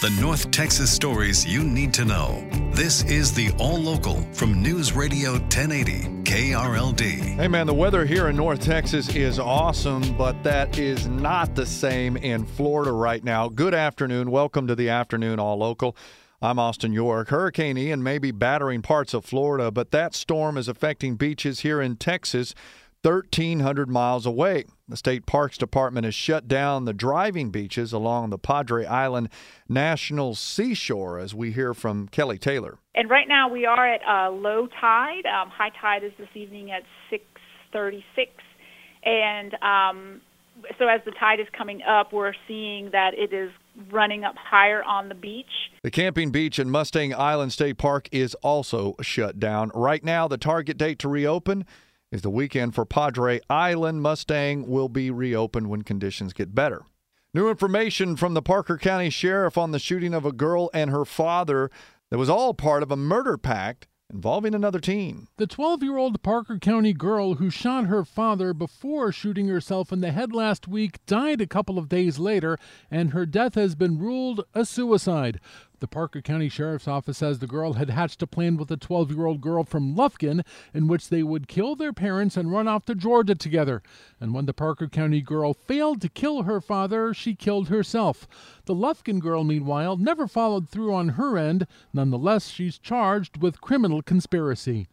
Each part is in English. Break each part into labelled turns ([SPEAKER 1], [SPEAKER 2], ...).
[SPEAKER 1] The North Texas stories you need to know. This is the All Local from News Radio 1080 KRLD.
[SPEAKER 2] Hey man, the weather here in North Texas is awesome, but that is not the same in Florida right now. Good afternoon. Welcome to the afternoon All Local. I'm Austin York. Hurricane Ian may be battering parts of Florida, but that storm is affecting beaches here in Texas 1,300 miles away. The State Parks Department has shut down the driving beaches along the Padre Island National Seashore, as we hear from Kelly Taylor.
[SPEAKER 3] And right now we are at uh, low tide. Um, high tide is this evening at 6:36, and um, so as the tide is coming up, we're seeing that it is running up higher on the beach.
[SPEAKER 2] The camping beach in Mustang Island State Park is also shut down. Right now, the target date to reopen is the weekend for Padre Island. Mustang will be reopened when conditions get better. New information from the Parker County Sheriff on the shooting of a girl and her father that was all part of a murder pact involving another teen.
[SPEAKER 4] The 12 year old Parker County girl who shot her father before shooting herself in the head last week died a couple of days later, and her death has been ruled a suicide. The Parker County Sheriff's Office says the girl had hatched a plan with a 12 year old girl from Lufkin in which they would kill their parents and run off to Georgia together. And when the Parker County girl failed to kill her father, she killed herself. The Lufkin girl, meanwhile, never followed through on her end. Nonetheless, she's charged with criminal conspiracy.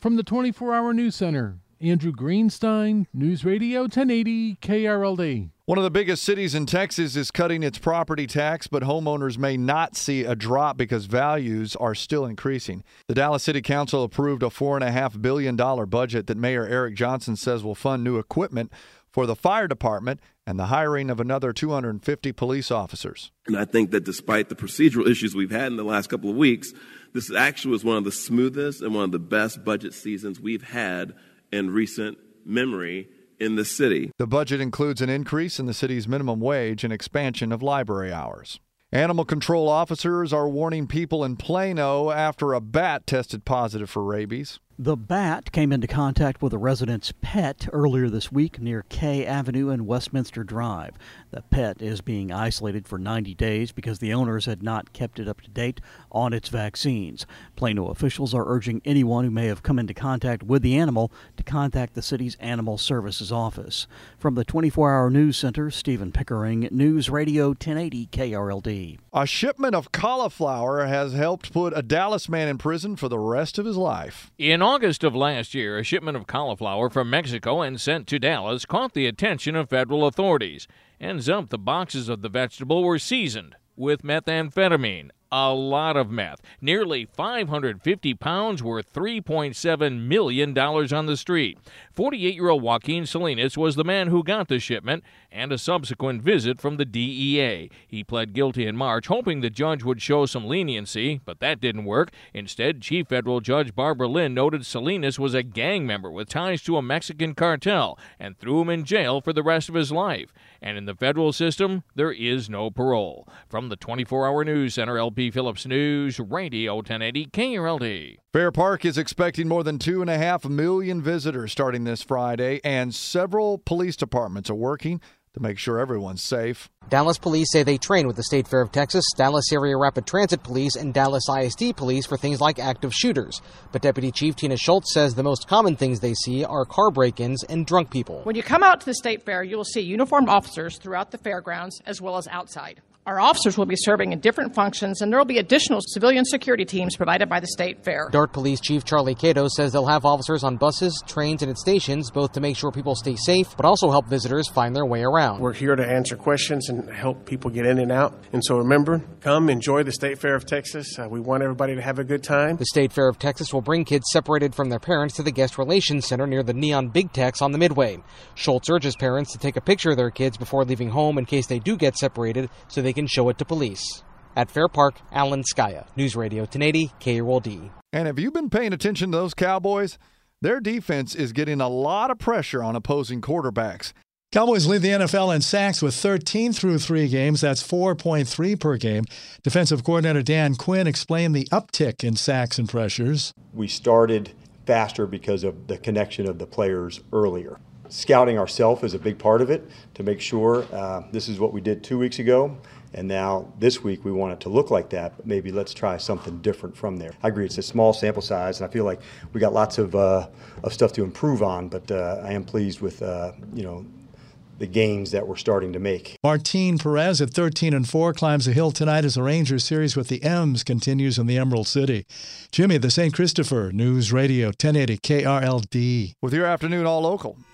[SPEAKER 4] From the 24 Hour News Center, Andrew Greenstein, News Radio 1080 KRLD.
[SPEAKER 2] One of the biggest cities in Texas is cutting its property tax, but homeowners may not see a drop because values are still increasing. The Dallas City Council approved a $4.5 billion budget that Mayor Eric Johnson says will fund new equipment for the fire department and the hiring of another 250 police officers.
[SPEAKER 5] And I think that despite the procedural issues we've had in the last couple of weeks, this actually was one of the smoothest and one of the best budget seasons we've had in recent memory in the city.
[SPEAKER 2] The budget includes an increase in the city's minimum wage and expansion of library hours. Animal control officers are warning people in Plano after a bat tested positive for rabies.
[SPEAKER 6] The bat came into contact with a resident's pet earlier this week near K Avenue and Westminster Drive. The pet is being isolated for 90 days because the owners had not kept it up to date on its vaccines. Plano officials are urging anyone who may have come into contact with the animal to contact the city's Animal Services Office. From the 24 Hour News Center, Stephen Pickering, News Radio 1080 KRLD.
[SPEAKER 2] A shipment of cauliflower has helped put a Dallas man in prison for the rest of his life.
[SPEAKER 7] In August of last year, a shipment of cauliflower from Mexico and sent to Dallas caught the attention of federal authorities. Ends up the boxes of the vegetable were seasoned with methamphetamine, a lot of meth, nearly 550 pounds worth $3.7 million on the street. 48 year old Joaquin Salinas was the man who got the shipment and a subsequent visit from the DEA. He pled guilty in March, hoping the judge would show some leniency, but that didn't work. Instead, Chief Federal Judge Barbara Lynn noted Salinas was a gang member with ties to a Mexican cartel and threw him in jail for the rest of his life. And in the federal system, there is no parole. From the 24 hour news center, LP Phillips News, Radio 1080 KRLD.
[SPEAKER 2] Fair Park is expecting more than two and a half million visitors starting this Friday, and several police departments are working to make sure everyone's safe.
[SPEAKER 8] Dallas police say they train with the State Fair of Texas, Dallas Area Rapid Transit Police, and Dallas ISD Police for things like active shooters. But Deputy Chief Tina Schultz says the most common things they see are car break ins and drunk people.
[SPEAKER 9] When you come out to the State Fair, you will see uniformed officers throughout the fairgrounds as well as outside. Our officers will be serving in different functions, and there will be additional civilian security teams provided by the State Fair.
[SPEAKER 8] Dart Police Chief Charlie Cato says they'll have officers on buses, trains, and at stations, both to make sure people stay safe, but also help visitors find their way around.
[SPEAKER 10] We're here to answer questions and help people get in and out. And so remember, come enjoy the State Fair of Texas. Uh, we want everybody to have a good time.
[SPEAKER 8] The State Fair of Texas will bring kids separated from their parents to the Guest Relations Center near the Neon Big Tex on the Midway. Schultz urges parents to take a picture of their kids before leaving home in case they do get separated so they can can show it to police. At Fair Park, Alan Scaia, News Radio 1080 KRLD.
[SPEAKER 2] And have you been paying attention to those Cowboys? Their defense is getting a lot of pressure on opposing quarterbacks.
[SPEAKER 11] Cowboys lead the NFL in sacks with 13 through three games. That's 4.3 per game. Defensive coordinator Dan Quinn explained the uptick in sacks and pressures.
[SPEAKER 12] We started faster because of the connection of the players earlier. Scouting ourselves is a big part of it to make sure uh, this is what we did two weeks ago. And now this week we want it to look like that, but maybe let's try something different from there. I agree, it's a small sample size, and I feel like we got lots of, uh, of stuff to improve on, but uh, I am pleased with, uh, you know, the gains that we're starting to make.
[SPEAKER 11] Martin Perez at 13 and 4 climbs a hill tonight as the Rangers series with the M's continues in the Emerald City. Jimmy, the St. Christopher News Radio 1080 KRLD.
[SPEAKER 2] With your afternoon all local,